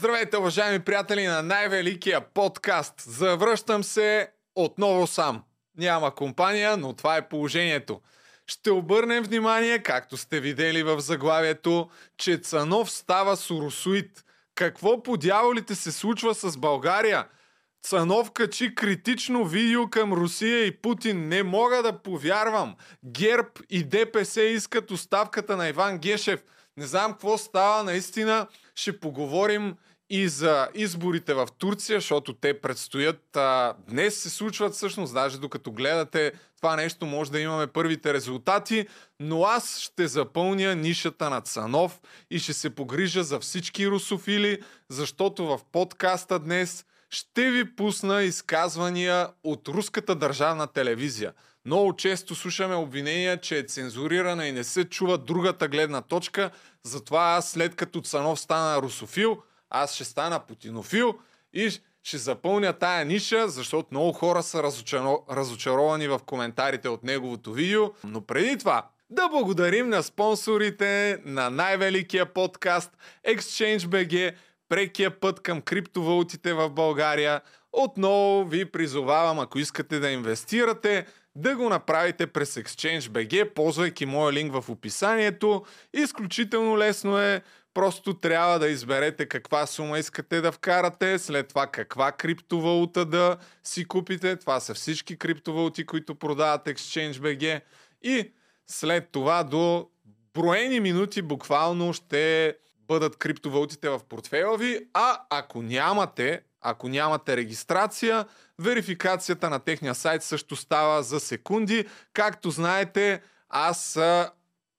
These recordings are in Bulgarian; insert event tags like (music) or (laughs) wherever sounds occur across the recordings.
Здравейте, уважаеми приятели на най-великия подкаст. Завръщам се отново сам. Няма компания, но това е положението. Ще обърнем внимание, както сте видели в заглавието, че Цанов става суросуит. Какво по дяволите се случва с България? Цанов качи критично видео към Русия и Путин. Не мога да повярвам. ГЕРБ и ДПС искат оставката на Иван Гешев. Не знам какво става наистина. Ще поговорим и за изборите в Турция, защото те предстоят. А, днес се случват всъщност, даже докато гледате това нещо, може да имаме първите резултати, но аз ще запълня нишата на Цанов и ще се погрижа за всички русофили, защото в подкаста днес ще ви пусна изказвания от руската държавна телевизия. Много често слушаме обвинения, че е цензурирана и не се чува другата гледна точка, затова аз след като Цанов стана русофил, аз ще стана путинофил и ще запълня тая ниша, защото много хора са разочаровани в коментарите от неговото видео. Но преди това, да благодарим на спонсорите на най-великия подкаст ExchangeBG, прекия път към криптовалутите в България. Отново ви призовавам, ако искате да инвестирате, да го направите през ExchangeBG, ползвайки моя линк в описанието. Изключително лесно е. Просто трябва да изберете каква сума искате да вкарате, след това каква криптовалута да си купите. Това са всички криптовалути, които продават ExchangeBG. И след това до броени минути буквално ще бъдат криптовалутите в портфела ви, а ако нямате, ако нямате регистрация, верификацията на техния сайт също става за секунди. Както знаете, аз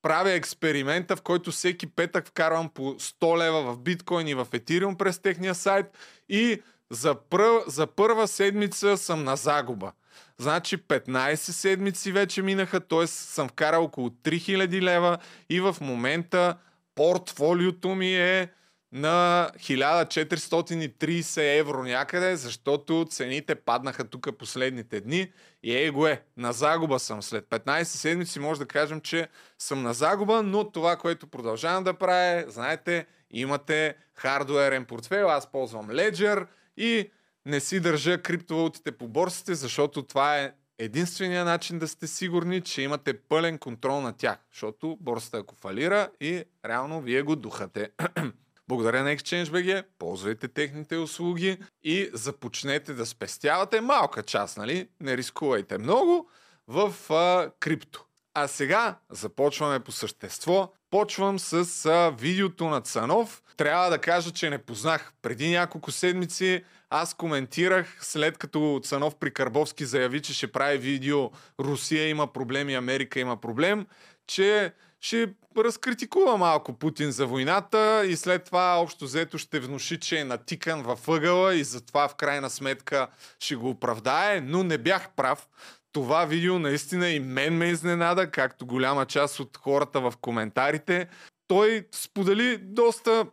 правя експеримента, в който всеки петък вкарвам по 100 лева в биткоин и в етериум през техния сайт и за, пръв, за първа седмица съм на загуба. Значи 15 седмици вече минаха, т.е. съм вкарал около 3000 лева и в момента портфолиото ми е на 1430 евро някъде, защото цените паднаха тук последните дни и е го е. На загуба съм. След 15 седмици може да кажем, че съм на загуба, но това, което продължавам да правя, знаете, имате хардуерен портфел, аз ползвам Ledger и не си държа криптовалутите по борсите, защото това е единствения начин да сте сигурни, че имате пълен контрол на тях, защото борсата ако фалира и реално вие го духате. (clears throat) Благодаря на ExchangeBG, ползвайте техните услуги и започнете да спестявате малка част, нали? Не рискувайте много в а, крипто. А сега започваме по същество. Почвам с а, видеото на Цанов. Трябва да кажа, че не познах. Преди няколко седмици аз коментирах, след като Цанов при Карбовски заяви, че ще прави видео Русия има проблем и Америка има проблем, че ще разкритикува малко Путин за войната и след това общо взето ще внуши, че е натикан във ъгъла и затова в крайна сметка ще го оправдае, но не бях прав. Това видео наистина и мен ме изненада, както голяма част от хората в коментарите. Той сподели доста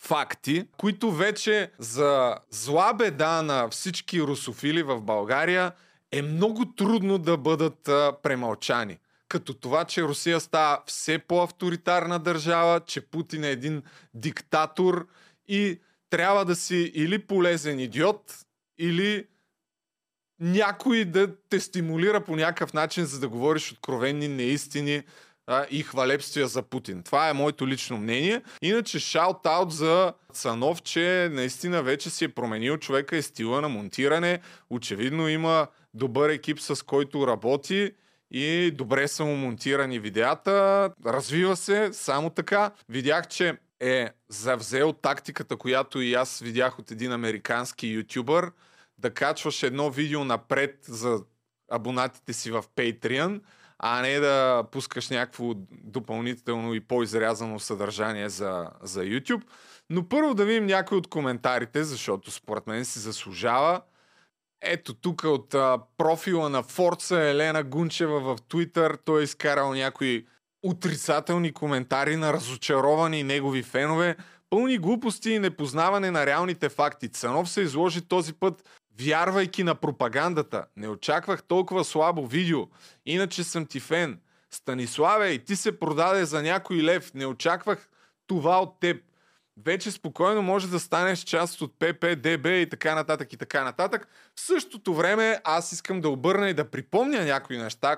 факти, които вече за зла беда на всички русофили в България е много трудно да бъдат а, премълчани като това, че Русия става все по-авторитарна държава, че Путин е един диктатор и трябва да си или полезен идиот, или някой да те стимулира по някакъв начин, за да говориш откровенни неистини а, и хвалебствия за Путин. Това е моето лично мнение. Иначе шаут-аут за Цанов, че наистина вече си е променил човека и стила на монтиране. Очевидно има добър екип, с който работи и добре са му монтирани видеята, развива се само така. Видях, че е завзел тактиката, която и аз видях от един американски ютубър, да качваш едно видео напред за абонатите си в Patreon, а не да пускаш някакво допълнително и по-изрязано съдържание за, за YouTube. Но първо да видим някои от коментарите, защото според мен се заслужава. Ето тук от а, профила на Форца Елена Гунчева в Twitter той е изкарал някои отрицателни коментари на разочаровани негови фенове, пълни глупости и непознаване на реалните факти. Цанов се изложи този път, вярвайки на пропагандата. Не очаквах толкова слабо видео, иначе съм ти фен. Станиславе, и ти се продаде за някой лев. Не очаквах това от теб. Вече спокойно може да станеш част от ППДБ и така нататък и така нататък. В същото време аз искам да обърна и да припомня някои неща,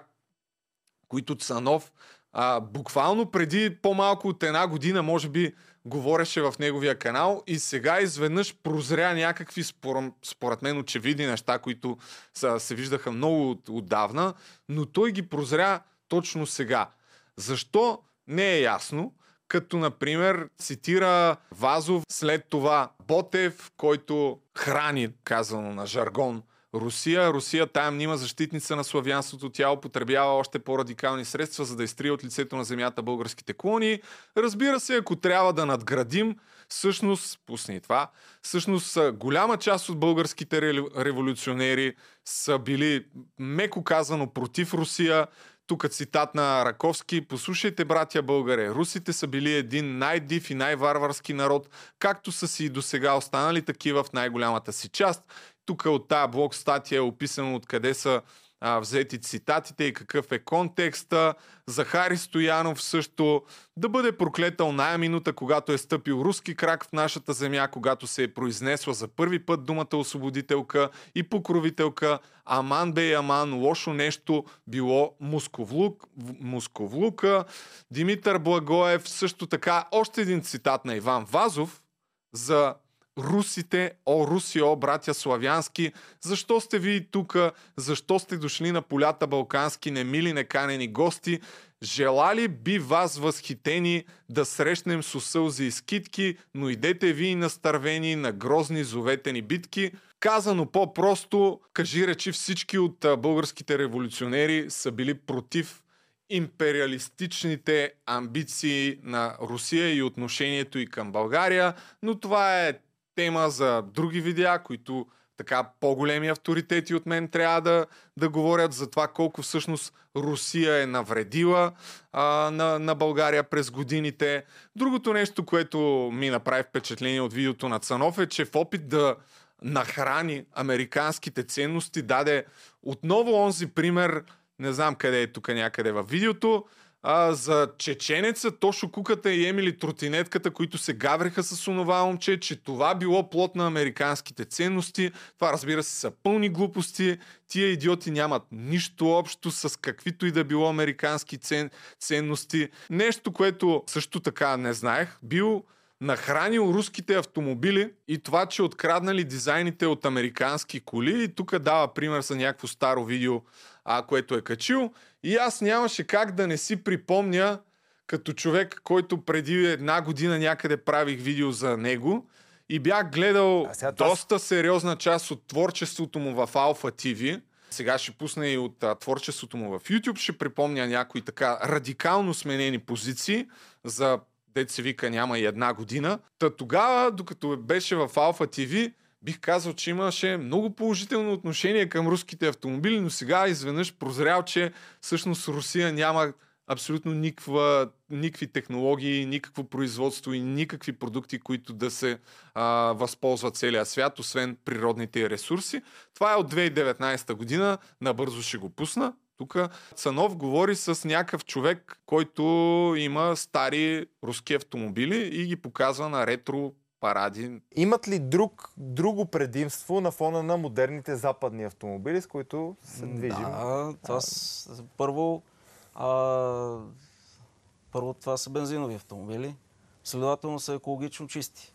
които Цанов а, буквално преди по-малко от една година, може би, говореше в неговия канал и сега изведнъж прозря някакви, според, според мен, очевидни неща, които са, се виждаха много от, отдавна, но той ги прозря точно сега. Защо? Не е ясно. Като, например, цитира Вазов, след това Ботев, който храни, казано на жаргон, Русия. Русия тая мнима защитница на славянството. Тя употребява още по-радикални средства, за да изтрие от лицето на земята българските клони. Разбира се, ако трябва да надградим, всъщност, пусни това, всъщност голяма част от българските революционери са били, меко казано, против Русия. Тук цитат на Раковски. Послушайте, братя българе, русите са били един най-див и най-варварски народ, както са си и до сега останали такива в най-голямата си част. Тук от тази блок статия е описано откъде са а, взети цитатите и какъв е контекста. Захари Стоянов също да бъде проклетал най минута, когато е стъпил руски крак в нашата земя, когато се е произнесла за първи път думата освободителка и покровителка. Аман бе Аман, лошо нещо било мусковлук, мусковлука. Димитър Благоев също така. Още един цитат на Иван Вазов за русите, о, Руси, о, братя славянски, защо сте ви тук, защо сте дошли на полята балкански, немили, неканени гости, Желали би вас възхитени да срещнем с сълзи и скитки, но идете ви настървени на грозни зоветени битки. Казано по-просто, кажи речи всички от българските революционери са били против империалистичните амбиции на Русия и отношението и към България, но това е тема за други видеа, които така по-големи авторитети от мен трябва да, да говорят за това колко всъщност Русия е навредила а, на, на България през годините. Другото нещо, което ми направи впечатление от видеото на Цанов е, че в опит да нахрани американските ценности даде отново онзи пример, не знам къде е тук някъде във видеото, а, за чеченеца, Тошо Куката и Емили Тротинетката, които се гавриха с онова момче, че това било плод на американските ценности. Това разбира се са пълни глупости. Тия идиоти нямат нищо общо с каквито и да било американски цен, ценности. Нещо, което също така не знаех, бил нахранил руските автомобили и това, че откраднали дизайните от американски коли. И тук дава пример за някакво старо видео, а, което е качил. И аз нямаше как да не си припомня като човек, който преди една година някъде правих видео за него и бях гледал а доста сериозна част от творчеството му в Alpha TV. Сега ще пусна и от а, творчеството му в YouTube, ще припомня някои така радикално сменени позиции за дете се вика няма и една година. Та тогава, докато беше в Alpha TV, бих казал, че имаше много положително отношение към руските автомобили, но сега изведнъж прозрял, че всъщност Русия няма абсолютно никаква, никакви технологии, никакво производство и никакви продукти, които да се а, възползват целия свят, освен природните ресурси. Това е от 2019 година, набързо ще го пусна. Тук Цанов говори с някакъв човек, който има стари руски автомобили и ги показва на ретро паради. Имат ли друг, друго предимство на фона на модерните западни автомобили, с които се движим? Да, това с, първо, а, първо това са бензинови автомобили, следователно са екологично чисти.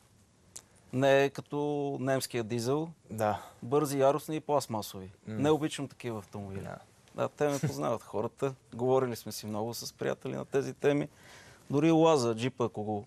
Не е като немския дизел, да. бързи, яростни и пластмасови. Mm. Не обичам такива автомобили. Да. да, те ме познават хората. Говорили сме си много с приятели на тези теми. Дори Лаза, джипа, ако го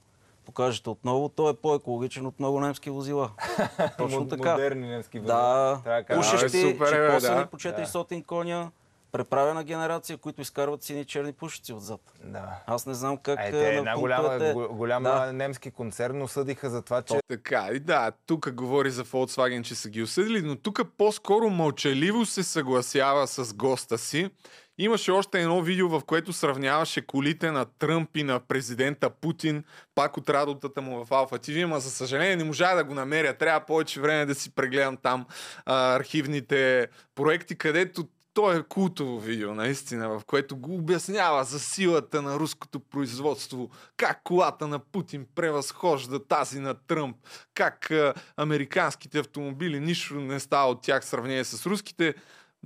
покажете отново, той е по-екологичен от много немски возила. (laughs) Точно така. Модерни немски возила. Да, пушещи, е, да. по 400 да. коня, преправена генерация, които изкарват сини черни пушици отзад. Да. Аз не знам как... Е, те, една голяма, те... голяма да. немски концерн осъдиха за това, че... То, така, и да, тук говори за Volkswagen, че са ги осъдили, но тук по-скоро мълчаливо се съгласява с госта си Имаше още едно видео, в което сравняваше колите на Тръмп и на президента Путин, пак от работата му в Алфа TV, но за съжаление не можа да го намеря. Трябва повече време да си прегледам там а, архивните проекти, където то е култово видео, наистина, в което го обяснява за силата на руското производство, как колата на Путин превъзхожда тази на Тръмп, как а, американските автомобили, нищо не става от тях в сравнение с руските.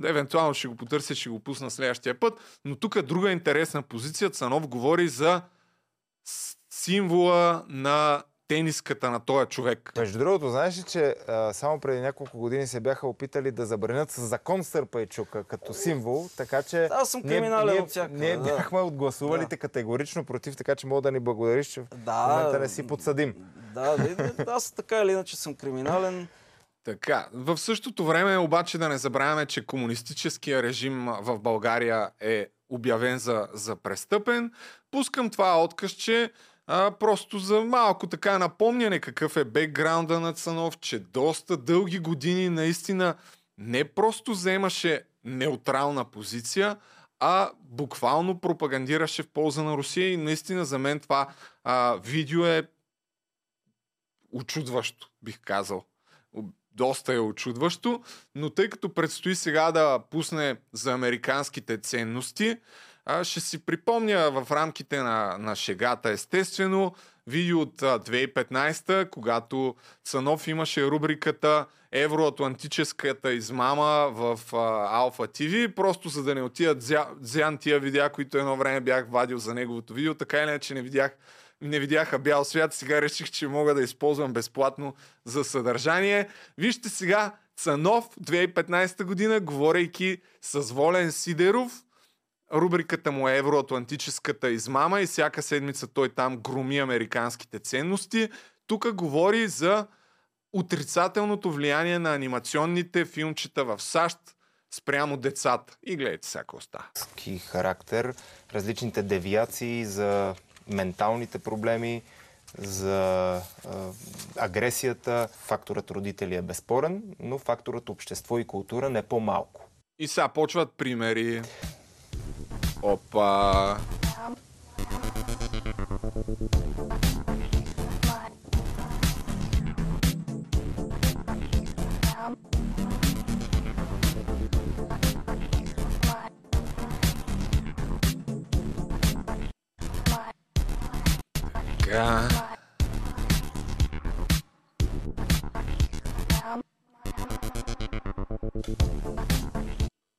Евентуално ще го потърся, ще го пусна следващия път. Но тук е друга интересна позиция. Цанов говори за символа на тениската на този човек. Между другото, знаеш ли, че а, само преди няколко години се бяха опитали да забранят с закон Сърпайчука като символ, така че... Аз съм криминален ние, от всякъде, Ние да. бяхме отгласувалите Да. категорично против, така че мога да ни благодариш, че Да. в момента не си подсъдим. Да, да, да, аз така или иначе съм криминален. Така, в същото време обаче да не забравяме, че комунистическия режим в България е обявен за, за престъпен. Пускам това откъсче а, просто за малко така напомняне какъв е бекграунда на Цанов, че доста дълги години наистина не просто вземаше неутрална позиция, а буквално пропагандираше в полза на Русия и наистина за мен това а, видео е очудващо, бих казал. Доста е очудващо, но тъй като предстои сега да пусне за американските ценности, а, ще си припомня в рамките на, на шегата, естествено, видео от а, 2015, когато Цанов имаше рубриката Евроатлантическата измама в Алфа ТВ, просто за да не отидат зя, зян тия видеа, които едно време бях вадил за неговото видео, така или иначе не видях не видяха бял свят, сега реших, че мога да използвам безплатно за съдържание. Вижте сега Цанов 2015 година, говорейки с Волен Сидеров, рубриката му е Евроатлантическата измама и всяка седмица той там громи американските ценности. Тук говори за отрицателното влияние на анимационните филмчета в САЩ спрямо децата. И гледайте остава. ки характер, различните девиации за менталните проблеми, за агресията. Факторът родители е безспорен, но факторът общество и култура не по-малко. И сега почват примери. Опа. Така.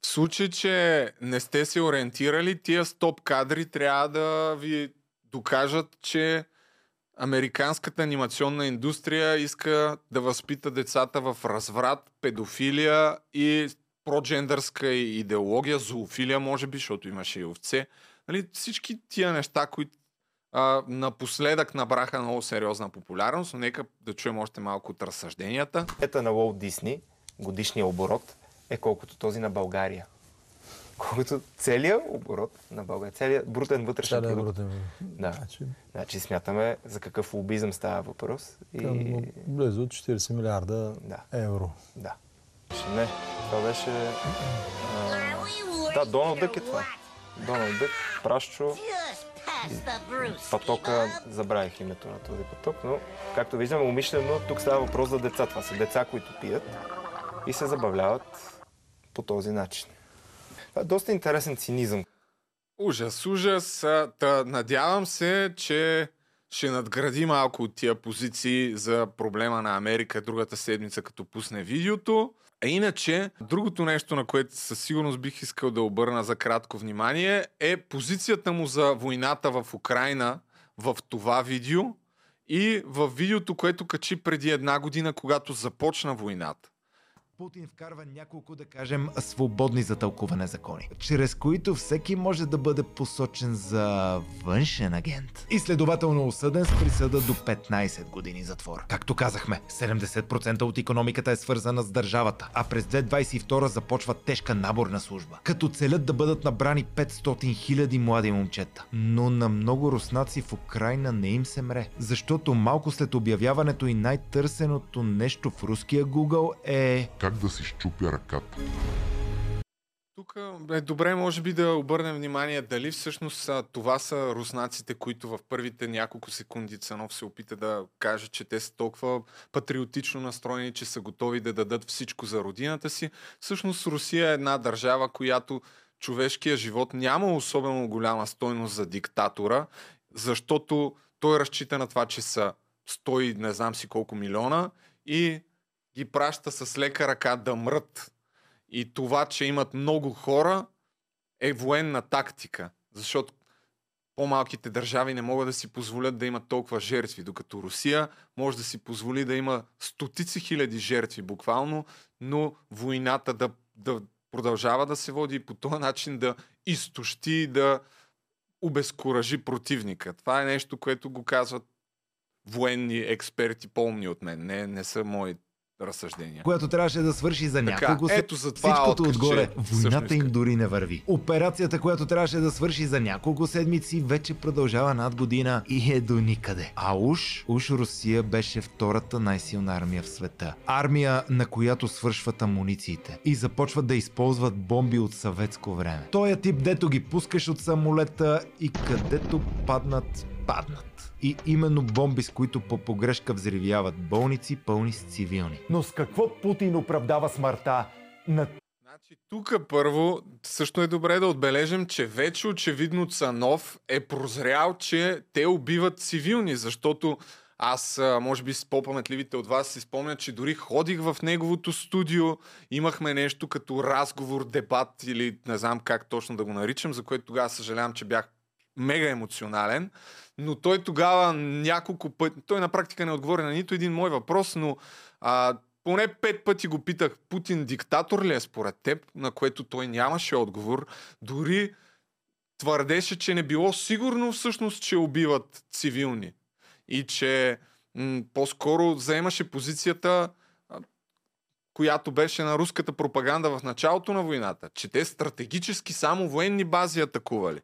В случай, че не сте се ориентирали, тия стоп кадри трябва да ви докажат, че американската анимационна индустрия иска да възпита децата в разврат, педофилия и проджендърска идеология, зоофилия, може би, защото имаше и овце. Нали, всички тия неща, които а, напоследък набраха много сериозна популярност, но нека да чуем още малко от разсъжденията. Ета на Уолт Дисни, годишния оборот, е колкото този на България. Колкото целият оборот на България, целият брутен вътрешен да продукт. брутен. Да. Значи, Значи смятаме за какъв лобизъм става въпрос. И... към близо 40 милиарда Да. евро. Да. Не, това беше... А... Да, Доналд Дък е това. Доналд Дък, Прашчо, патока, забравих името на този паток, но както виждаме умишлено, тук става въпрос за деца. Това са деца, които пият и се забавляват по този начин. Това е доста интересен цинизъм. Ужас, ужас. Та, надявам се, че ще надгради малко от тия позиции за проблема на Америка другата седмица, като пусне видеото. А иначе, другото нещо, на което със сигурност бих искал да обърна за кратко внимание, е позицията му за войната в Украина в това видео и в видеото, което качи преди една година, когато започна войната. Путин вкарва няколко, да кажем, свободни за тълкуване закони, чрез които всеки може да бъде посочен за външен агент. И следователно осъден с присъда до 15 години затвор. Както казахме, 70% от економиката е свързана с държавата, а през 2022 започва тежка наборна служба, като целят да бъдат набрани 500 000 млади момчета. Но на много руснаци в Украина не им се мре, защото малко след обявяването и най-търсеното нещо в руския Google е как да си щупя ръката. тук е добре, може би, да обърнем внимание дали всъщност това са руснаците, които в първите няколко секунди Цанов се опита да каже, че те са толкова патриотично настроени, че са готови да дадат всичко за родината си. Всъщност Русия е една държава, която човешкият живот няма особено голяма стойност за диктатора, защото той разчита на това, че са 100 не знам си колко милиона и ги праща с лека ръка да мрат. И това, че имат много хора, е военна тактика. Защото по-малките държави не могат да си позволят да имат толкова жертви, докато Русия може да си позволи да има стотици хиляди жертви буквално, но войната да, да продължава да се води и по този начин да изтощи, да обезкуражи противника. Това е нещо, което го казват военни експерти, по-умни от мен. Не, не са мои разсъждения. Която трябваше да свърши за Така, няколко се- ето за това Всичкото отказ, отгоре. Войната им дори не върви. Операцията, която трябваше да свърши за няколко седмици, вече продължава над година и е до никъде. А уж, уж Русия беше втората най-силна армия в света. Армия, на която свършват амунициите и започват да използват бомби от съветско време. Тоя тип, дето ги пускаш от самолета и където паднат, паднат. И именно бомби, с които по погрешка взривяват болници, пълни с цивилни. Но с какво Путин оправдава смъртта на Значи, тук първо също е добре да отбележим, че вече очевидно Цанов е прозрял, че те убиват цивилни, защото аз, може би с по-паметливите от вас си спомнят, че дори ходих в неговото студио, имахме нещо като разговор, дебат или не знам как точно да го наричам, за което тогава съжалявам, че бях мега емоционален, но той тогава няколко пъти, той на практика не отговори на нито един мой въпрос, но а, поне пет пъти го питах, Путин диктатор ли е според теб, на което той нямаше отговор. Дори твърдеше, че не било сигурно всъщност, че убиват цивилни. И че м- по-скоро заемаше позицията, която беше на руската пропаганда в началото на войната, че те стратегически само военни бази атакували.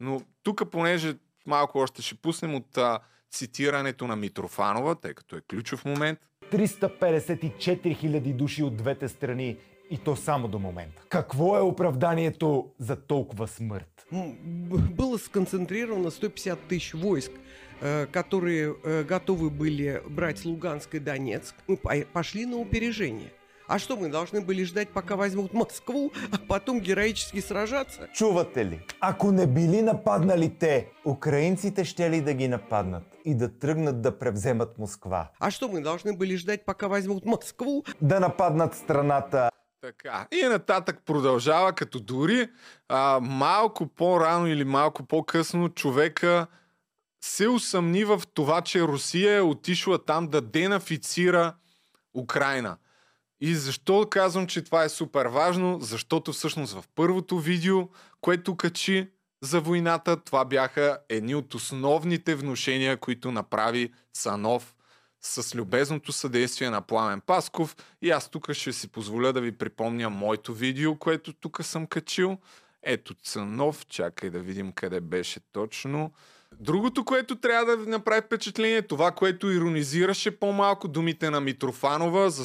Но тук, понеже малко още ще пуснем от а, цитирането на Митрофанова, тъй като е ключов момент, 354 000 души от двете страни и то само до момента. Какво е оправданието за толкова смърт? Было сконцентрировано 150 тысяч войск, которые готовы были брать Луганск и Донецк, по- пошли на опережение. А что, мы должны были ждать, пока возьмут Москву, а потом героически сражаться? Чувате ли? Ако не били нападнали те, украинците ще ли да ги нападнат и да тръгнат да превземат Москва? А что, мы должны были ждать, пока возьмут Москву, Да нападнат страната Така. И нататък продължава, като дори а, малко по-рано или малко по-късно човека се усъмни в това, че Русия е отишла там да денафицира Украина. И защо казвам, че това е супер важно? Защото всъщност в първото видео, което качи за войната, това бяха едни от основните внушения, които направи Цанов с любезното съдействие на Пламен Пасков. И аз тук ще си позволя да ви припомня моето видео, което тук съм качил. Ето Цанов, чакай да видим къде беше точно. Другото, което трябва да ви направи впечатление, е това, което иронизираше по-малко думите на Митрофанова за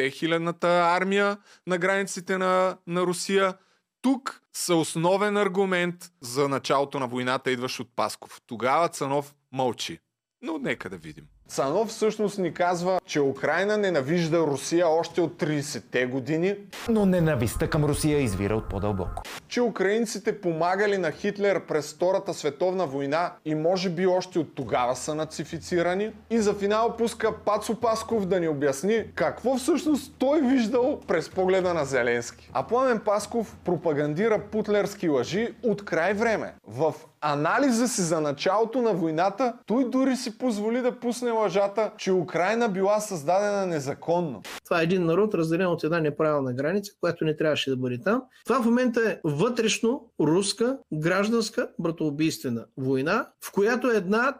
150-те хилядната армия на границите на, на Русия. Тук са основен аргумент за началото на войната, идваш от Пасков. Тогава Цанов мълчи. Но нека да видим. Цанов всъщност ни казва, че Украина ненавижда Русия още от 30-те години, но ненавистта към Русия извира от по-дълбоко. че украинците помагали на Хитлер през Втората световна война и може би още от тогава са нацифицирани. И за финал пуска Пацо Пасков да ни обясни какво всъщност той виждал през погледа на Зеленски. А Пламен Пасков пропагандира путлерски лъжи от край време. В анализа си за началото на войната, той дори си позволи да пусне лъжата, че Украина била създадена незаконно. Това е един народ, разделен от една неправилна граница, която не трябваше да бъде там. Това в момента е вътрешно руска, гражданска, братоубийствена война, в която една,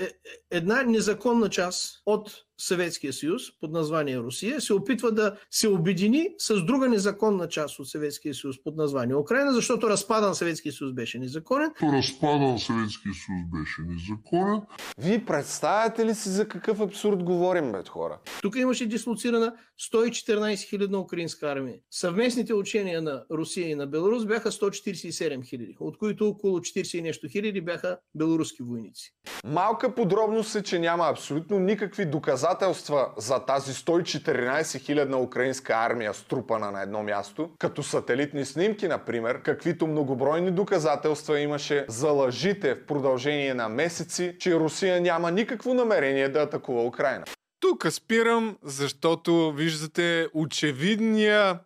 е- една незаконна част от Съветския съюз под название Русия се опитва да се обедини с друга незаконна част от Съветския съюз под название Украина, защото разпадан Съветския съюз беше незаконен. Разпадан Съветския съюз беше незаконен. Вие представяте ли си за какъв абсурд говорим, бе, хора? Тук имаше дислоцирана 114 хилядна украинска армия. Съвместните учения на Русия и на Беларус бяха 147 хиляди, от които около 40 и нещо хиляди бяха белоруски войници. Малка подробност е, че няма абсолютно никакви доказателства за тази 114 хилядна украинска армия струпана на едно място, като сателитни снимки, например, каквито многобройни доказателства имаше за лъжите в продължение на месеци, че Русия няма никакво намерение да атакува Украина. Тук спирам, защото виждате очевидния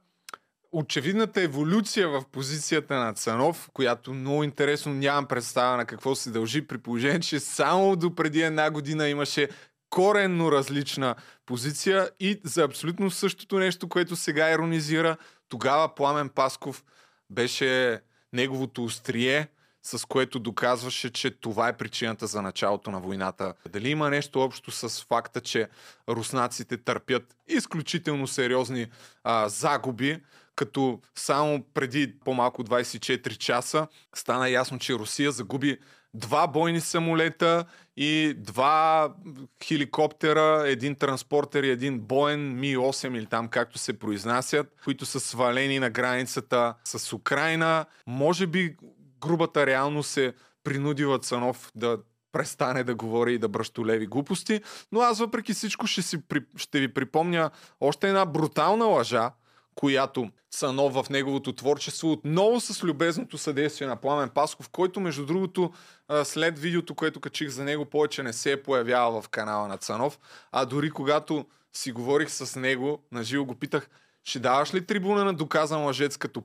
очевидната еволюция в позицията на Цанов, която много интересно нямам представа на какво се дължи, при положение, че само до преди една година имаше коренно различна позиция и за абсолютно същото нещо, което сега иронизира. Тогава Пламен Пасков беше неговото острие, с което доказваше, че това е причината за началото на войната. Дали има нещо общо с факта, че руснаците търпят изключително сериозни а, загуби, като само преди по-малко 24 часа стана ясно, че Русия загуби два бойни самолета и два хеликоптера, един транспортер и един боен Ми-8 или там както се произнасят, които са свалени на границата с Украина. Може би грубата реалност се принудила Цанов да престане да говори и да бръщолеви глупости, но аз въпреки всичко ще, си, ще ви припомня още една брутална лъжа, която Цанов в неговото творчество, отново с любезното съдействие на Пламен Пасков, който между другото след видеото, което качих за него, повече не се е появявал в канала на Цанов, а дори когато си говорих с него, на живо го питах, ще даваш ли трибуна на доказан лъжец като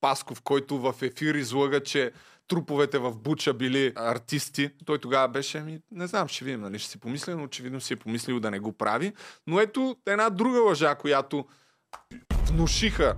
Пасков, който в ефир излага, че труповете в Буча били артисти. Той тогава беше, ми, не знам, ще видим, нали ще си помисля, но очевидно си е помислил да не го прави. Но ето една друга лъжа, която Гнушиха.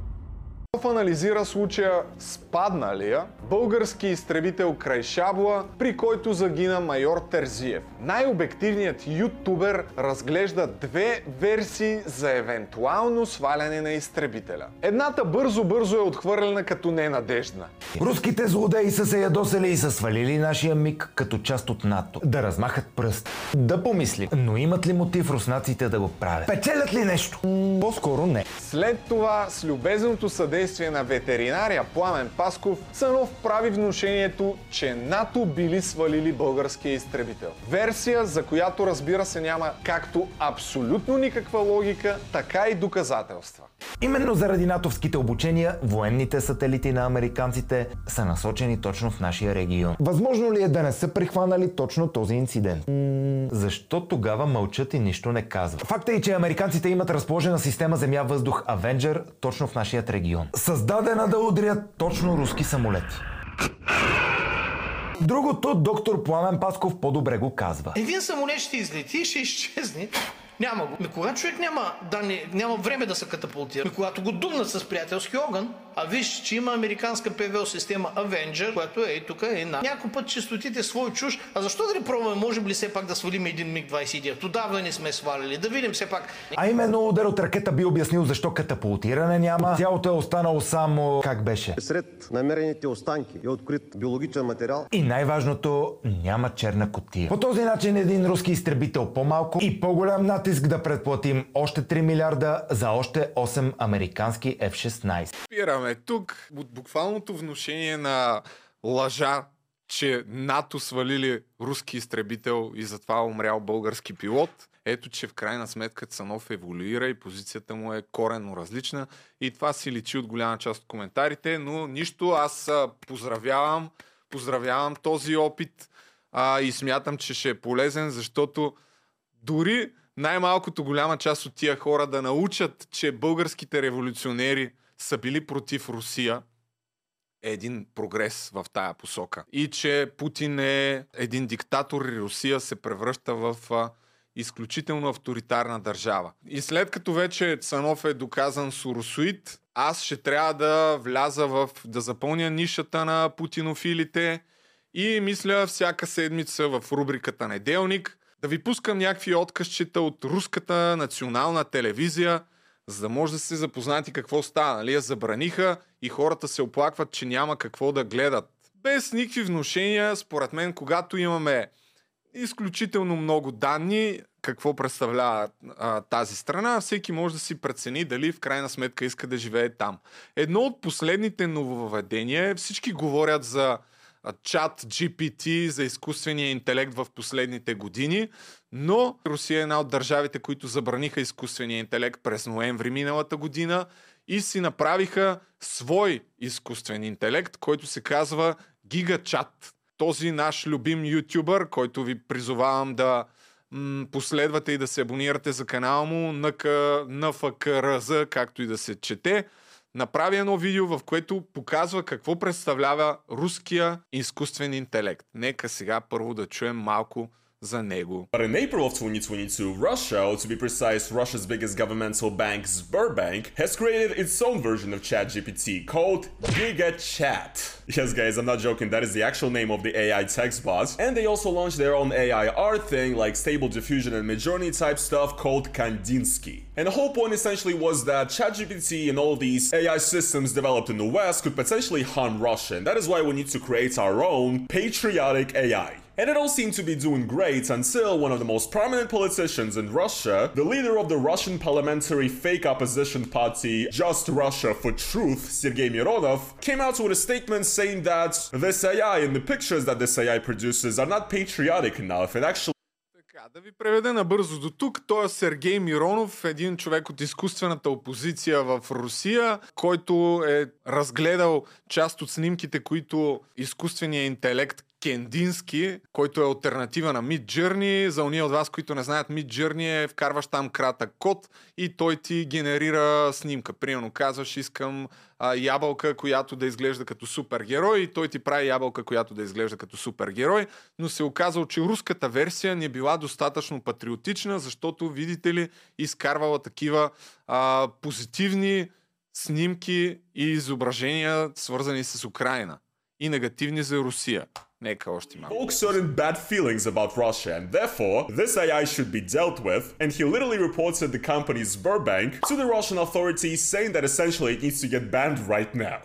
Анализира случая с падналия български изтребител край Шабла, при който загина майор Терзиев. Най-обективният ютубер разглежда две версии за евентуално сваляне на изтребителя. Едната бързо-бързо е отхвърлена като ненадежна. Руските злодеи са се ядосали и са свалили нашия миг като част от НАТО. Да размахат пръст. Да помислим. Но имат ли мотив руснаците да го правят? Печелят ли нещо? По-скоро не. След това с любезното съдействие съдействие на ветеринария Пламен Пасков, Цанов прави внушението, че НАТО били свалили българския изтребител. Версия, за която разбира се няма както абсолютно никаква логика, така и доказателства. Именно заради натовските обучения, военните сателити на американците са насочени точно в нашия регион. Възможно ли е да не са прихванали точно този инцидент? защо тогава мълчат и нищо не казват? Факта е, че американците имат разположена система земя-въздух Avenger точно в нашия регион. Създадена да удрят точно руски самолети. Другото доктор Пламен Пасков по-добре го казва. Един самолет ще излети ще изчезне. Няма го. Ми кога човек няма, данни, няма време да се катапултира? Ми когато го думнат с приятелски огън, а виж, че има американска ПВО система Avenger, която е тук е на някой път честотите свой чуш. А защо да не пробваме, може ли все пак да свалим един МиГ-29? Отдавна не сме свалили. Да видим все пак. А именно удар от ракета би обяснил защо катапултиране няма. Тялото е останало само как беше. Сред намерените останки е открит биологичен материал. И най-важното, няма черна котия. По този начин един руски изтребител по-малко и по-голям натиск да предплатим още 3 милиарда за още 8 американски F-16. Спираме тук. От буквалното внушение на лъжа, че НАТО свалили руски изтребител и затова умрял български пилот. Ето, че в крайна сметка Цанов еволюира и позицията му е коренно различна и това си личи от голяма част от коментарите, но нищо, аз поздравявам, поздравявам този опит а, и смятам, че ще е полезен, защото дори най-малкото голяма част от тия хора да научат, че българските революционери са били против Русия, е един прогрес в тая посока. И че Путин е един диктатор и Русия се превръща в изключително авторитарна държава. И след като вече Цанов е доказан суросуит, аз ще трябва да вляза в, да запълня нишата на путинофилите и мисля всяка седмица в рубриката Неделник да ви пускам някакви откъсчета от руската национална телевизия, за да може да се запознати какво става. Нали? Я забраниха и хората се оплакват, че няма какво да гледат. Без никакви вношения, според мен, когато имаме изключително много данни, какво представлява а, тази страна, всеки може да си прецени дали в крайна сметка иска да живее там. Едно от последните нововведения е, всички говорят за чат GPT, за изкуствения интелект в последните години, но Русия е една от държавите, които забраниха изкуствения интелект през ноември миналата година и си направиха свой изкуствен интелект, който се казва GigaChat. Този наш любим ютубър, който ви призовавам да м- последвате и да се абонирате за канала му, НК, НФКРЗ, както и да се чете, направи едно видео, в което показва какво представлява руския изкуствен интелект. Нека сега първо да чуем малко за него. But in April of 2022, Russia, or to be precise, Russia's biggest governmental bank, Sberbank, has created its own version of ChatGPT called GigaChat. Yes, guys, I'm not joking, that is the actual name of the AI text bot. And they also launched their own AI art thing, like Stable Diffusion and Midjourney type stuff called Kandinsky. And the whole point essentially was that ChatGPT and all these AI systems developed in the West could potentially harm Russia. And that is why we need to create our own patriotic AI. And it all seemed to be doing great until one of the most prominent politicians in Russia, the leader of the Russian parliamentary fake opposition party Just Russia for Truth, Sergei Mironov, came out with a statement saying that this AI and the pictures that this AI produces are not patriotic enough and actually Така, да ви преведа набързо до тук. Той е Сергей Миронов, един човек от изкуствената опозиция в Русия, който е разгледал част от снимките, които изкуственият интелект Кендински, който е альтернатива на Mid Journey. За уния от вас, които не знаят, Mid Journey е вкарваш там кратък код и той ти генерира снимка. Примерно казваш, искам а, ябълка, която да изглежда като супергерой и той ти прави ябълка, която да изглежда като супергерой, но се оказало, че руската версия не била достатъчно патриотична, защото, видите ли, изкарвала такива а, позитивни снимки и изображения, свързани с Украина и негативни за Русия. Нека още малко. spoke certain bad feelings about Russia, and therefore, this AI should be dealt with. And he literally reported the company Sberbank to the Russian authorities, saying that essentially it needs to get banned right now.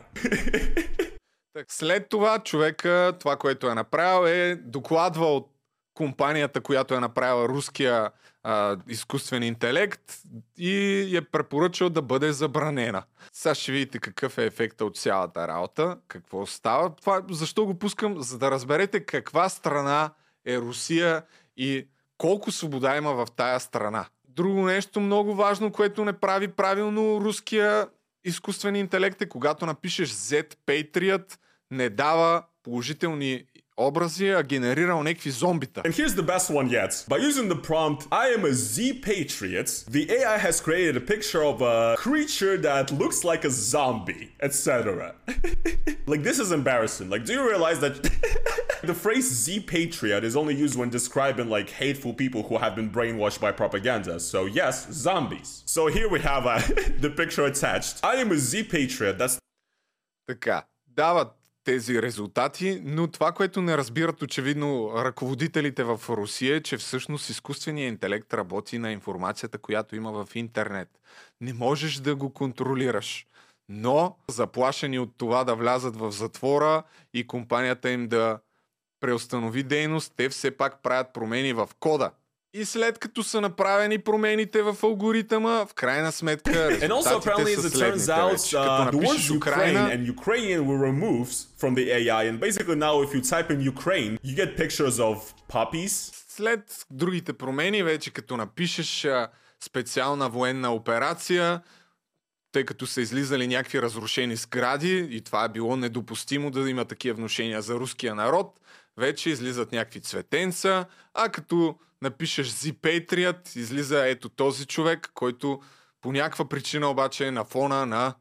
Так, (laughs) след това човека, това, което е направил, е докладвал компанията, която е направила руския а, изкуствен интелект и е препоръчал да бъде забранена. Сега ще видите какъв е ефекта от цялата работа, какво става. Това, защо го пускам? За да разберете каква страна е Русия и колко свобода има в тая страна. Друго нещо много важно, което не прави правилно руския изкуствен интелект е, когато напишеш Z Patriot, не дава положителни образи, а генерирал някакви зомбита. And here's the best one yet. By using the prompt, I am a Z Patriot, the AI has created a picture of a creature that looks like a zombie, etc. (laughs) like, this is embarrassing. Like, do you realize that (laughs) the phrase Z Patriot is only used when describing, like, hateful people who have been brainwashed by propaganda? So, yes, zombies. So, here we have uh, (laughs) the picture attached. I am a Z Patriot. That's Така, дават тези резултати, но това, което не разбират очевидно ръководителите в Русия е, че всъщност изкуственият интелект работи на информацията, която има в интернет. Не можеш да го контролираш. Но заплашени от това да влязат в затвора и компанията им да преустанови дейност, те все пак правят промени в кода. И след като са направени промените в алгоритъма, в крайна сметка резултатите са следните вече. Като uh, напишеш Украина, and Ukrainian were removed from the AI. And basically, now, if you type in Ukraine, you get pictures of puppies, след другите промени, вече като напишеш специална военна операция, тъй като са излизали някакви разрушени сгради и това е било недопустимо да има такива вношения за руския народ, вече излизат някакви цветенца, а като напишеш Z Patriot, излиза ето този човек, който по някаква причина обаче е на фона на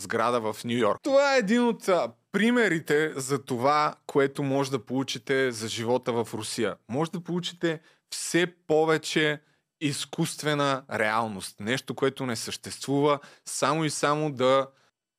сграда в Нью Йорк. Това е един от примерите за това, което може да получите за живота в Русия. Може да получите все повече изкуствена реалност. Нещо, което не съществува, само и само да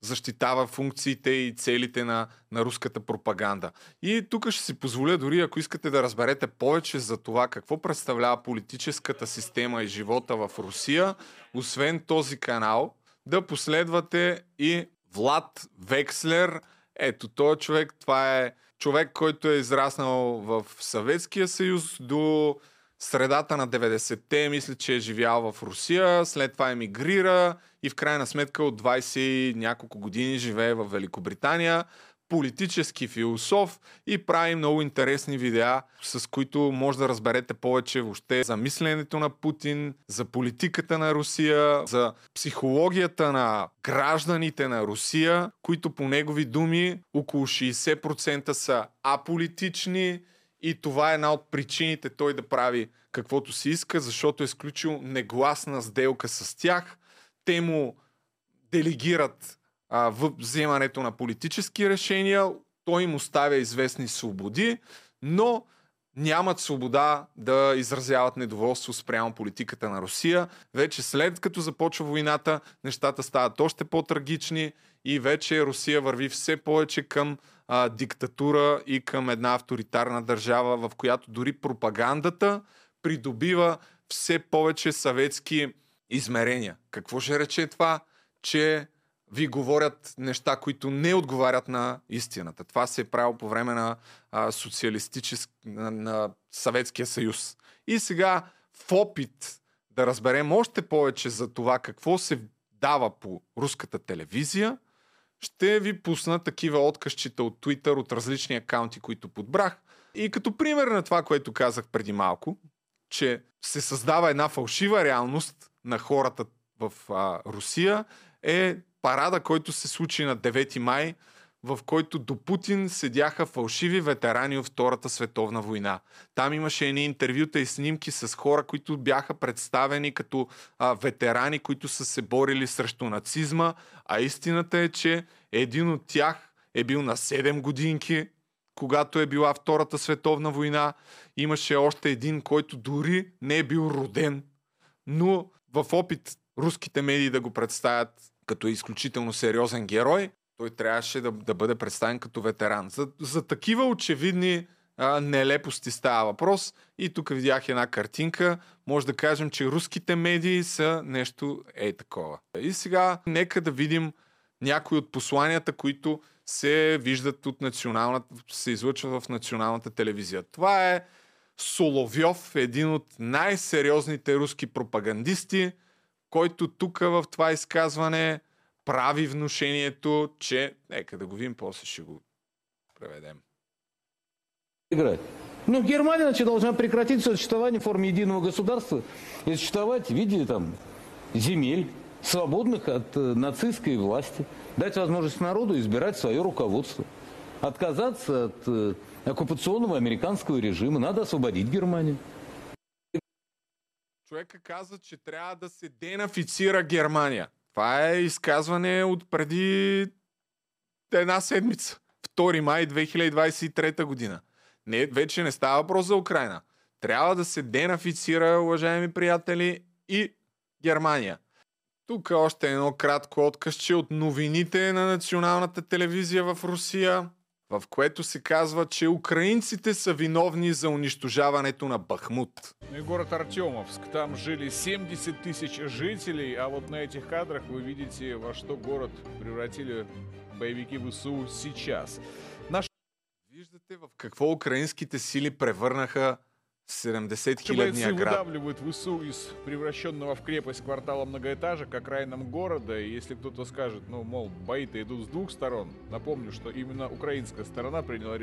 защитава функциите и целите на, на руската пропаганда. И тук ще си позволя дори, ако искате да разберете повече за това какво представлява политическата система и живота в Русия, освен този канал, да последвате и Влад Векслер. Ето, този човек, това е човек, който е израснал в Съветския съюз до средата на 90-те, мисля, че е живял в Русия, след това емигрира и в крайна сметка от 20 и няколко години живее в Великобритания политически философ и прави много интересни видеа, с които може да разберете повече въобще за мисленето на Путин, за политиката на Русия, за психологията на гражданите на Русия, които по негови думи около 60% са аполитични и това е една от причините той да прави каквото си иска, защото е сключил негласна сделка с тях. Те му делегират а, в вземането на политически решения, той им оставя известни свободи, но нямат свобода да изразяват недоволство спрямо политиката на Русия. Вече след като започва войната, нещата стават още по-трагични и вече Русия върви все повече към а, диктатура и към една авторитарна държава, в която дори пропагандата придобива все повече съветски измерения. Какво ще рече това? Че ви говорят неща, които не отговарят на истината. Това се е правило по време на а, социалистическ... на, на Съветския съюз. И сега в опит да разберем още повече за това какво се дава по руската телевизия, ще ви пусна такива откъщите от Twitter, от различни акаунти, които подбрах. И като пример на това, което казах преди малко, че се създава една фалшива реалност на хората в а, Русия, е парада, който се случи на 9 май, в който до Путин седяха фалшиви ветерани от Втората световна война. Там имаше едни интервюта и снимки с хора, които бяха представени като а, ветерани, които са се борили срещу нацизма, а истината е, че един от тях е бил на 7 годинки, когато е била Втората световна война. Имаше още един, който дори не е бил роден, но в опит руските медии да го представят като изключително сериозен герой, той трябваше да, да бъде представен като ветеран. За, за такива очевидни а, нелепости става въпрос. И тук видях една картинка. Може да кажем, че руските медии са нещо е такова. И сега нека да видим някои от посланията, които се виждат от националната, се излъчват в националната телевизия. Това е Соловьов, един от най-сериозните руски пропагандисти, който тук в това изказване прави внушението, че... Нека да го видим, после ще го преведем. Играть. Ну, Германия значит, должна прекратить существование в форме единого государства и существовать в виде там, земель, свободных от э, нацистской власти. Дать возможность народу избирать свое руководство. Отказаться от э, оккупационного американского режима. Надо освободить Германию. Човека каза, че трябва да се денафицира Германия. Това е изказване от преди една седмица. 2 май 2023 година. Не, вече не става въпрос за Украина. Трябва да се денафицира, уважаеми приятели, и Германия. Тук още едно кратко откъсче от новините на националната телевизия в Русия, в което се казва, че украинците са виновни за унищожаването на Бахмут. Город Артемовск. Там жили 70 тысяч жителей, а вот на этих кадрах вы видите, во что город превратили боевики ВСУ сейчас. Наш... Виждате в какво украинските сили превърнаха 70 Наши хилядния бойцы град. выдавливают ВСУ из превращенного в крепость квартала многоэтажек к окраинам города. И если кто-то скажет, ну, мол, бои-то идут с двух сторон, напомню, что именно украинская сторона приняла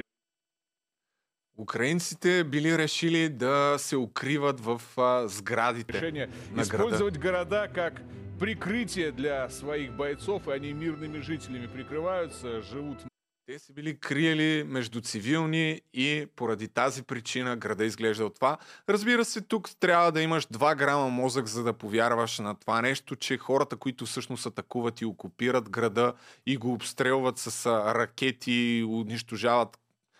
Украинците били решили да се укриват в а, сградите решение на использовать города как прикрытие для своих бойцов, и они мирными жителями прикрываются, живут Те се били криели между цивилни и поради тази причина града изглежда от това. Разбира се, тук трябва да имаш 2 грама мозък, за да повярваш на това нещо, че хората, които всъщност атакуват и окупират града и го обстрелват с ракети, унищожават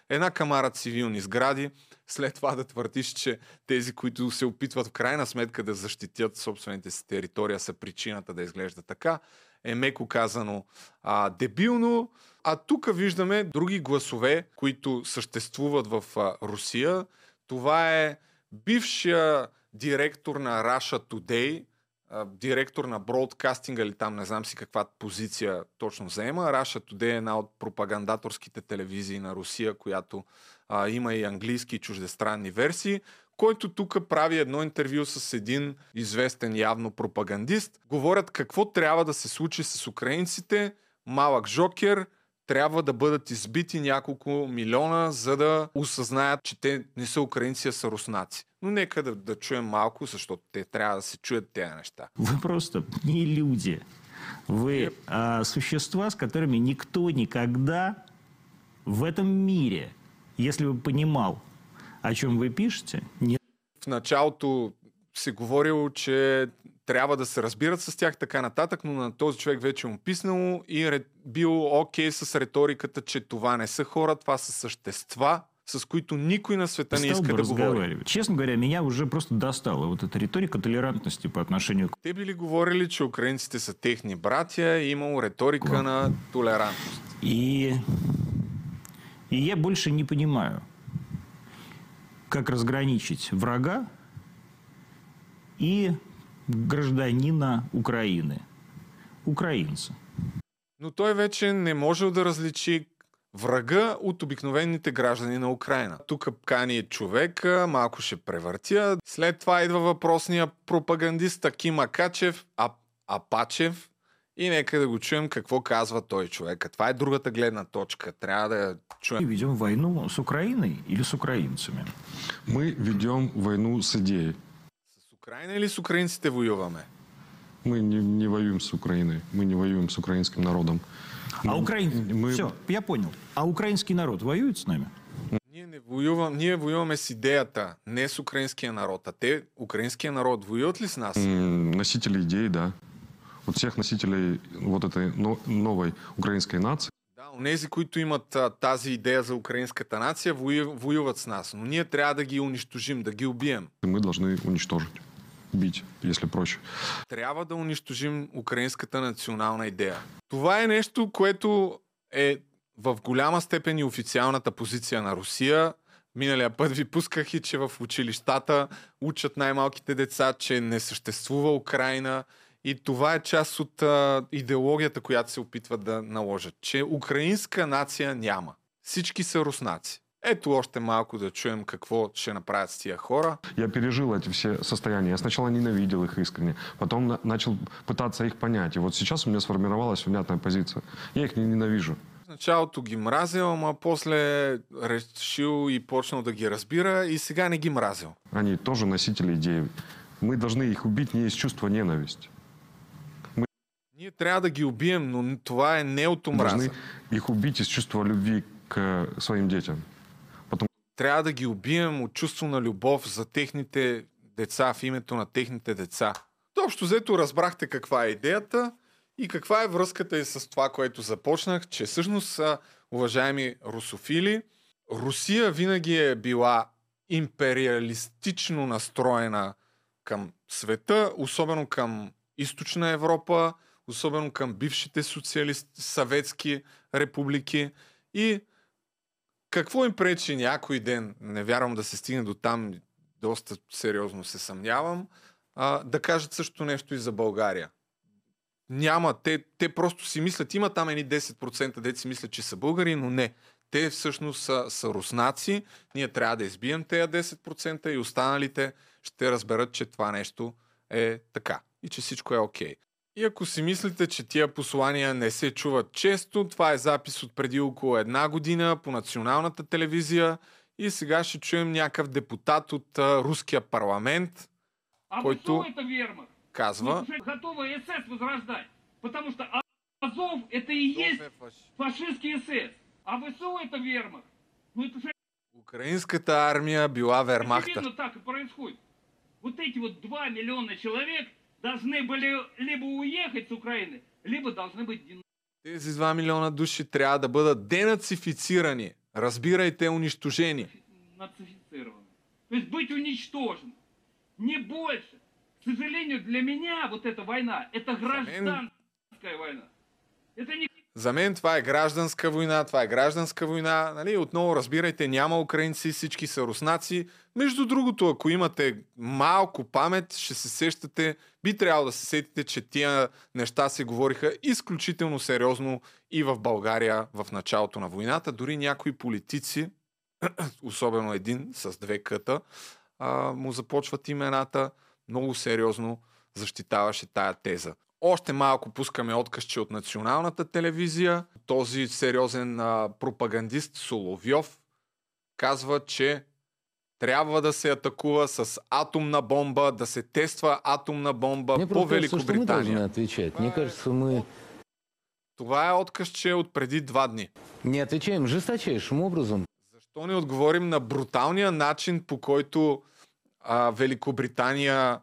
една камара цивилни сгради, след това да твърдиш, че тези, които се опитват в крайна сметка да защитят собствените си територия, са причината да изглежда така, е меко казано а, дебилно. А тук виждаме други гласове, които съществуват в Русия. Това е бившия директор на Russia Today, директор на бродкастинга или там не знам си каква позиция точно заема. Russia Today е една от пропагандаторските телевизии на Русия, която а, има и английски и чуждестранни версии, който тук прави едно интервю с един известен явно пропагандист. Говорят какво трябва да се случи с украинците. Малък жокер, трябва да бъдат избити няколко милиона, за да осъзнаят, че те не са украинци, а са руснаци. Но нека да, да чуем малко, защото те трябва да се чуят тези неща. Вы просто не люди. Вы а, существа, с которыми никто никогда в этом мире, если бы понимал, о чем вы пишете, не В началото се говорило, че трябва да се разбират с тях така нататък, но на този човек вече му писнало и ре, бил окей с риториката, че това не са хора, това са същества, с които никой на света не иска да говори. Честно говоря, меня уже просто достала вот эта риторика толерантности по отношению к Те били говорили, че украинците са техни братя и имало риторика на толерантност. И, и я больше не понимаю, как разграничить врага и гражданина Украины. Украинца. Но той вече не можел да различи врага от обикновените граждани на Украина. Тук кани човека, малко ще превъртя. След това идва въпросния пропагандист Аким Акачев, а, Апачев. И нека да го чуем какво казва той човек. Това е другата гледна точка. Трябва да чуем. Мы ведем войну с Украиной или с украинцами? Мы ведем войну с идеей. Украина или с украинците воюваме? Мы не, не воюем с Украиной, мы не воюем с украинским народом. А украин... мы- Все, я понял. А украинский народ воюет с нами? Ние не воювам, ние воюваме с идеята, не с украинския народ. А те, украинския народ, воюют ли с нас? М, Носители идей, да. Вот всех носителей вот этой но- новой украинской нации, Да, онези, които имат а, тази идея за украинската нация, вою, воюват с нас. Но ние трябва да ги унищожим, да ги убием. мы должны уничтожить, бить, если проще. Трябва да унищожим украинската национална идея. Това е нещо, което е в голяма степен и официалната позиция на Русия. Миналия път ви пусках и, че в училищата учат най-малките деца, че не съществува Украина. И това е част от а, идеологията, която се опитват да наложат, че украинска нация няма. Всички са руснаци. Ето още малко да чуем какво ще направят с тия хора. Я пережил эти все состояния. Я сначала ненавидел их искренне, потом на- начал пытаться их понять. И вот сейчас у меня сформировалась внятная позиция. Я их не ненавижу. В началото ги мразил, ама после решил и почнал да ги разбира и сега не ги мразил. Они тоже носители идей. Мы должны их убить не из чувства ненависти. Ние трябва да ги убием, но това е не от омраза. Должны их убить из чувства любви к своим детям. Трябва да ги убием от чувство на любов за техните деца, в името на техните деца. Общо взето разбрахте каква е идеята и каква е връзката и с това, което започнах, че всъщност уважаеми русофили, Русия винаги е била империалистично настроена към света, особено към източна Европа, особено към бившите социалист, съветски републики и какво им пречи някой ден, не вярвам да се стигне до там, доста сериозно се съмнявам, а, да кажат също нещо и за България. Няма, те, те просто си мислят, има там едни 10% деца си мислят, че са българи, но не. Те всъщност са, са руснаци, ние трябва да избием тези 10% и останалите ще разберат, че това нещо е така и че всичко е окей. И ако си мислите, че тия послания не се чуват често, това е запис от преди около една година по националната телевизия и сега ще чуем някакъв депутат от а, руския парламент, А който казва, готовы СС возрождать. Потому что Азов это и есть фашистский СС. А ВСУ это вермахт. Ну это же украинската армия била вермахта. очевидно так и происходит. Вот эти вот 2 миллиона человек должны были либо уехать с Украины, либо должны быть Тези 2 милиона души трябва да бъдат денацифицирани. Разбирайте унищожени. нацифицированы. То есть быть уничтожен. Не больше. К сожалению, для меня вот эта война, это гражданская война. Это не За мен това е гражданска война, това е гражданска война. Нали? Отново разбирайте, няма украинци, всички са руснаци. Между другото, ако имате малко памет, ще се сещате, би трябвало да се сетите, че тия неща се говориха изключително сериозно и в България в началото на войната. Дори някои политици, (clears throat) особено един с две къта, му започват имената, много сериозно защитаваше тая теза. Още малко пускаме откъсче от националната телевизия. Този сериозен а, пропагандист Соловьов казва, че трябва да се атакува с атомна бомба, да се тества атомна бомба Мне по Великобритания. Мне кажется, мы Това е откъсче от преди два дни. не отвечаем жесточайшим образом. Защо не отговорим на бруталния начин, по който а, Великобритания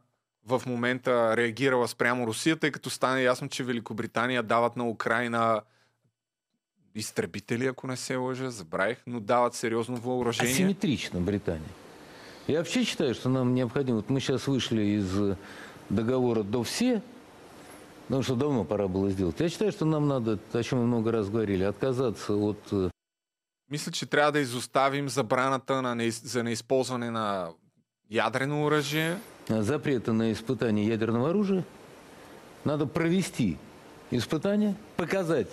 в момента реагирала спрямо Русия, тъй като стане ясно, че Великобритания дават на Украина изтребители, ако не се лъжа, забравих, но дават сериозно въоръжение. Асимметрично Британия. Я вообще считаю, что нам необходимо... Вот мы сейчас вышли из договора до все, потому что давно пора было сделать. Я считаю, что нам надо, о чем мы много раз говорили, отказаться от э, Мисля, че трябва да изоставим забраната на за неизползване на ядрено оръжие. Запрета на испытание ядерного оружия. Надо провести испытания, показать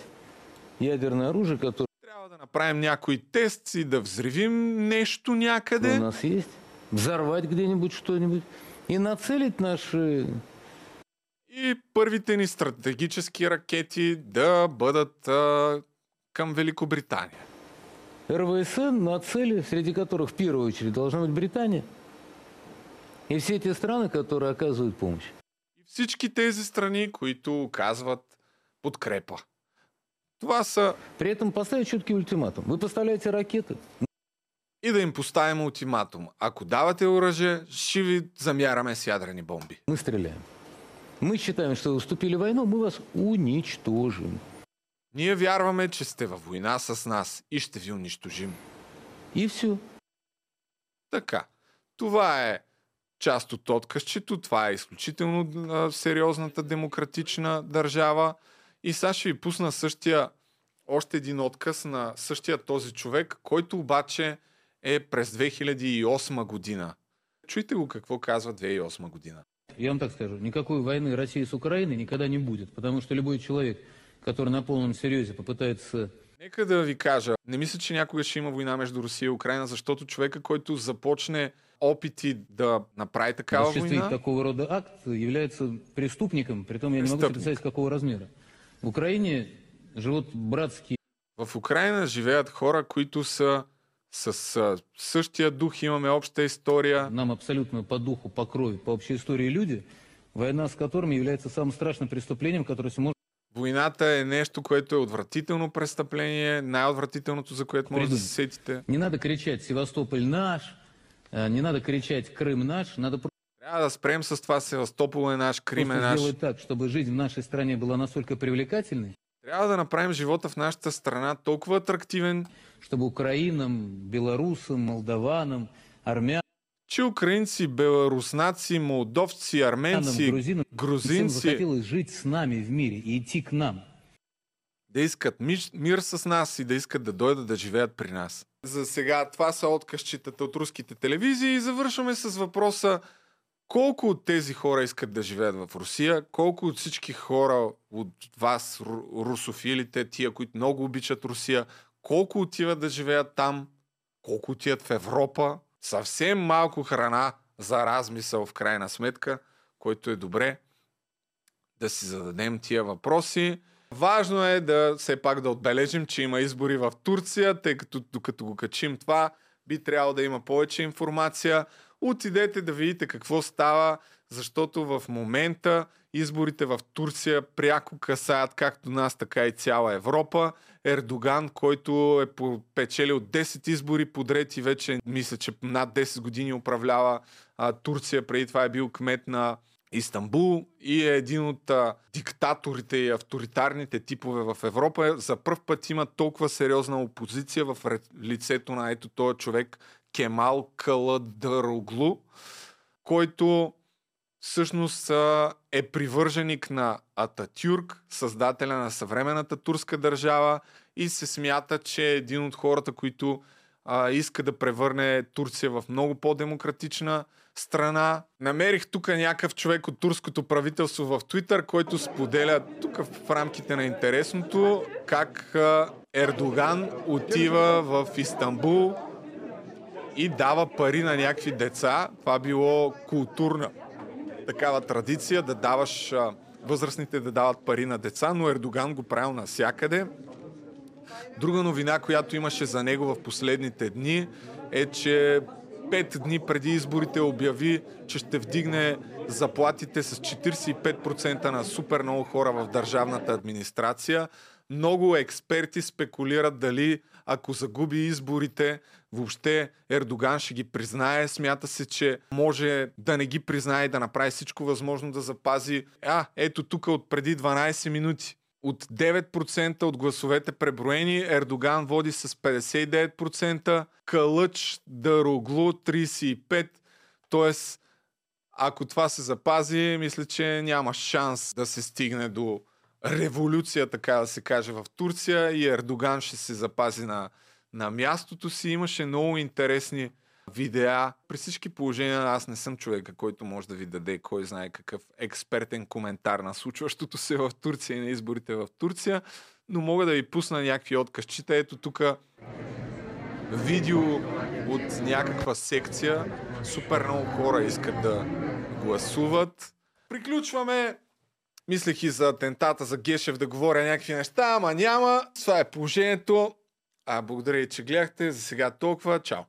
ядерное оружие, которое Трябва да направим някой тест и да взривим нещо у някъде. нас есть, взорвать где-нибудь что-нибудь и нацелить наши И първите ни стратегически ракети да бъдат а, към Великобритания. РВСН на цели, среди которых в первую очередь должна быть Британия и все те страны, которые оказывают помощь. И всички тези страни, които оказват подкрепа. Това са... При этом поставить четкий ультиматум. Вы поставляете ракеты, И да им поставим ултиматум. Ако давате оръжие, ще ви замяраме с ядрени бомби. мы стреляем. Мы считаем, что вы вступили в войну, мы вас уничтожим. Ние вярваме, че сте във война с нас и ще ви унищожим. И все. Така. Това е част от откъсчето. Това е изключително а, сериозната демократична държава. И сега ще ви пусна същия, още един отказ на същия този човек, който обаче е през 2008 година. Чуйте го какво казва 2008 година. Я вам так скажу, никакой войны России с Украиной никогда не будет, потому что любой человек, который на полном серьезе попытается Нека да ви кажа, не мисля, че някога ще има война между Русия и Украина, защото човека, който започне опити да направи такава война, такого рода акт, является преступником, притом я не могу представить, какого размера. В Украине живут братские В Украина живеят хора, които са с същия дух, имаме обща история. нам абсолютно по духу, по крови, по общей истории люди, война с которыми является самым страшным преступлением, которое се может Войната е нещо, което е отвратително престъпление, най-отвратителното, за което може да се сетите. Не надо кричать «Севастополь наш», не надо кричать «Крым наш», надо просто Трябва да спрем с това Севастопол е наш, Крим е наш. сделать так, чтобы жизнь в нашей стране была настолько привлекательной, Трябва да направим живота в нашата страна толкова атрактивен, чтобы украинам, белорусам, молдаванам, армянам, че украинци, беларуснаци, молдовци, арменци, грузинам, грузинци захотелось жить с нами в мире и идти к нам. да искат мир с нас и да искат да дойдат да живеят при нас. За сега това са откъсчетата от руските телевизии и завършваме с въпроса колко от тези хора искат да живеят в Русия, колко от всички хора от вас, ру- русофилите, тия, които много обичат Русия, колко отиват да живеят там, колко отиват в Европа. Съвсем малко храна за размисъл в крайна сметка, който е добре да си зададем тия въпроси. Важно е да все пак да отбележим, че има избори в Турция, тъй като докато го качим това, би трябвало да има повече информация. Отидете да видите какво става, защото в момента изборите в Турция пряко касаят както нас, така и цяла Европа. Ердоган, който е печелил 10 избори подред и вече мисля, че над 10 години управлява а, Турция. Преди това е бил кмет на Истанбул и е един от а, диктаторите и авторитарните типове в Европа. За първ път има толкова сериозна опозиция в лицето на ето този човек Кемал Каладароглу, който всъщност е привърженик на Ататюрк, създателя на съвременната турска държава и се смята, че е един от хората, които а, иска да превърне Турция в много по-демократична страна. Намерих тук някакъв човек от турското правителство в Твитър, който споделя тук в рамките на интересното как Ердоган отива в Истанбул и дава пари на някакви деца. Това било културна такава традиция да даваш възрастните да дават пари на деца, но Ердоган го правил навсякъде. Друга новина, която имаше за него в последните дни е, че пет дни преди изборите обяви, че ще вдигне заплатите с 45% на супер много хора в държавната администрация. Много експерти спекулират дали ако загуби изборите, въобще Ердоган ще ги признае. Смята се, че може да не ги признае и да направи всичко възможно да запази. А, ето тук от преди 12 минути. От 9% от гласовете преброени, Ердоган води с 59%, Калъч Дароглу 35%. Тоест, ако това се запази, мисля, че няма шанс да се стигне до революция, така да се каже, в Турция и Ердоган ще се запази на, на мястото си. Имаше много интересни видеа. При всички положения аз не съм човека, който може да ви даде кой знае какъв експертен коментар на случващото се в Турция и на изборите в Турция, но мога да ви пусна някакви откъсчета. Ето тук видео от някаква секция. Супер много хора искат да гласуват. Приключваме Мислех и за атентата за Гешев да говоря някакви неща, ама няма. Това е положението. А, благодаря и, че гледахте. За сега толкова. Чао!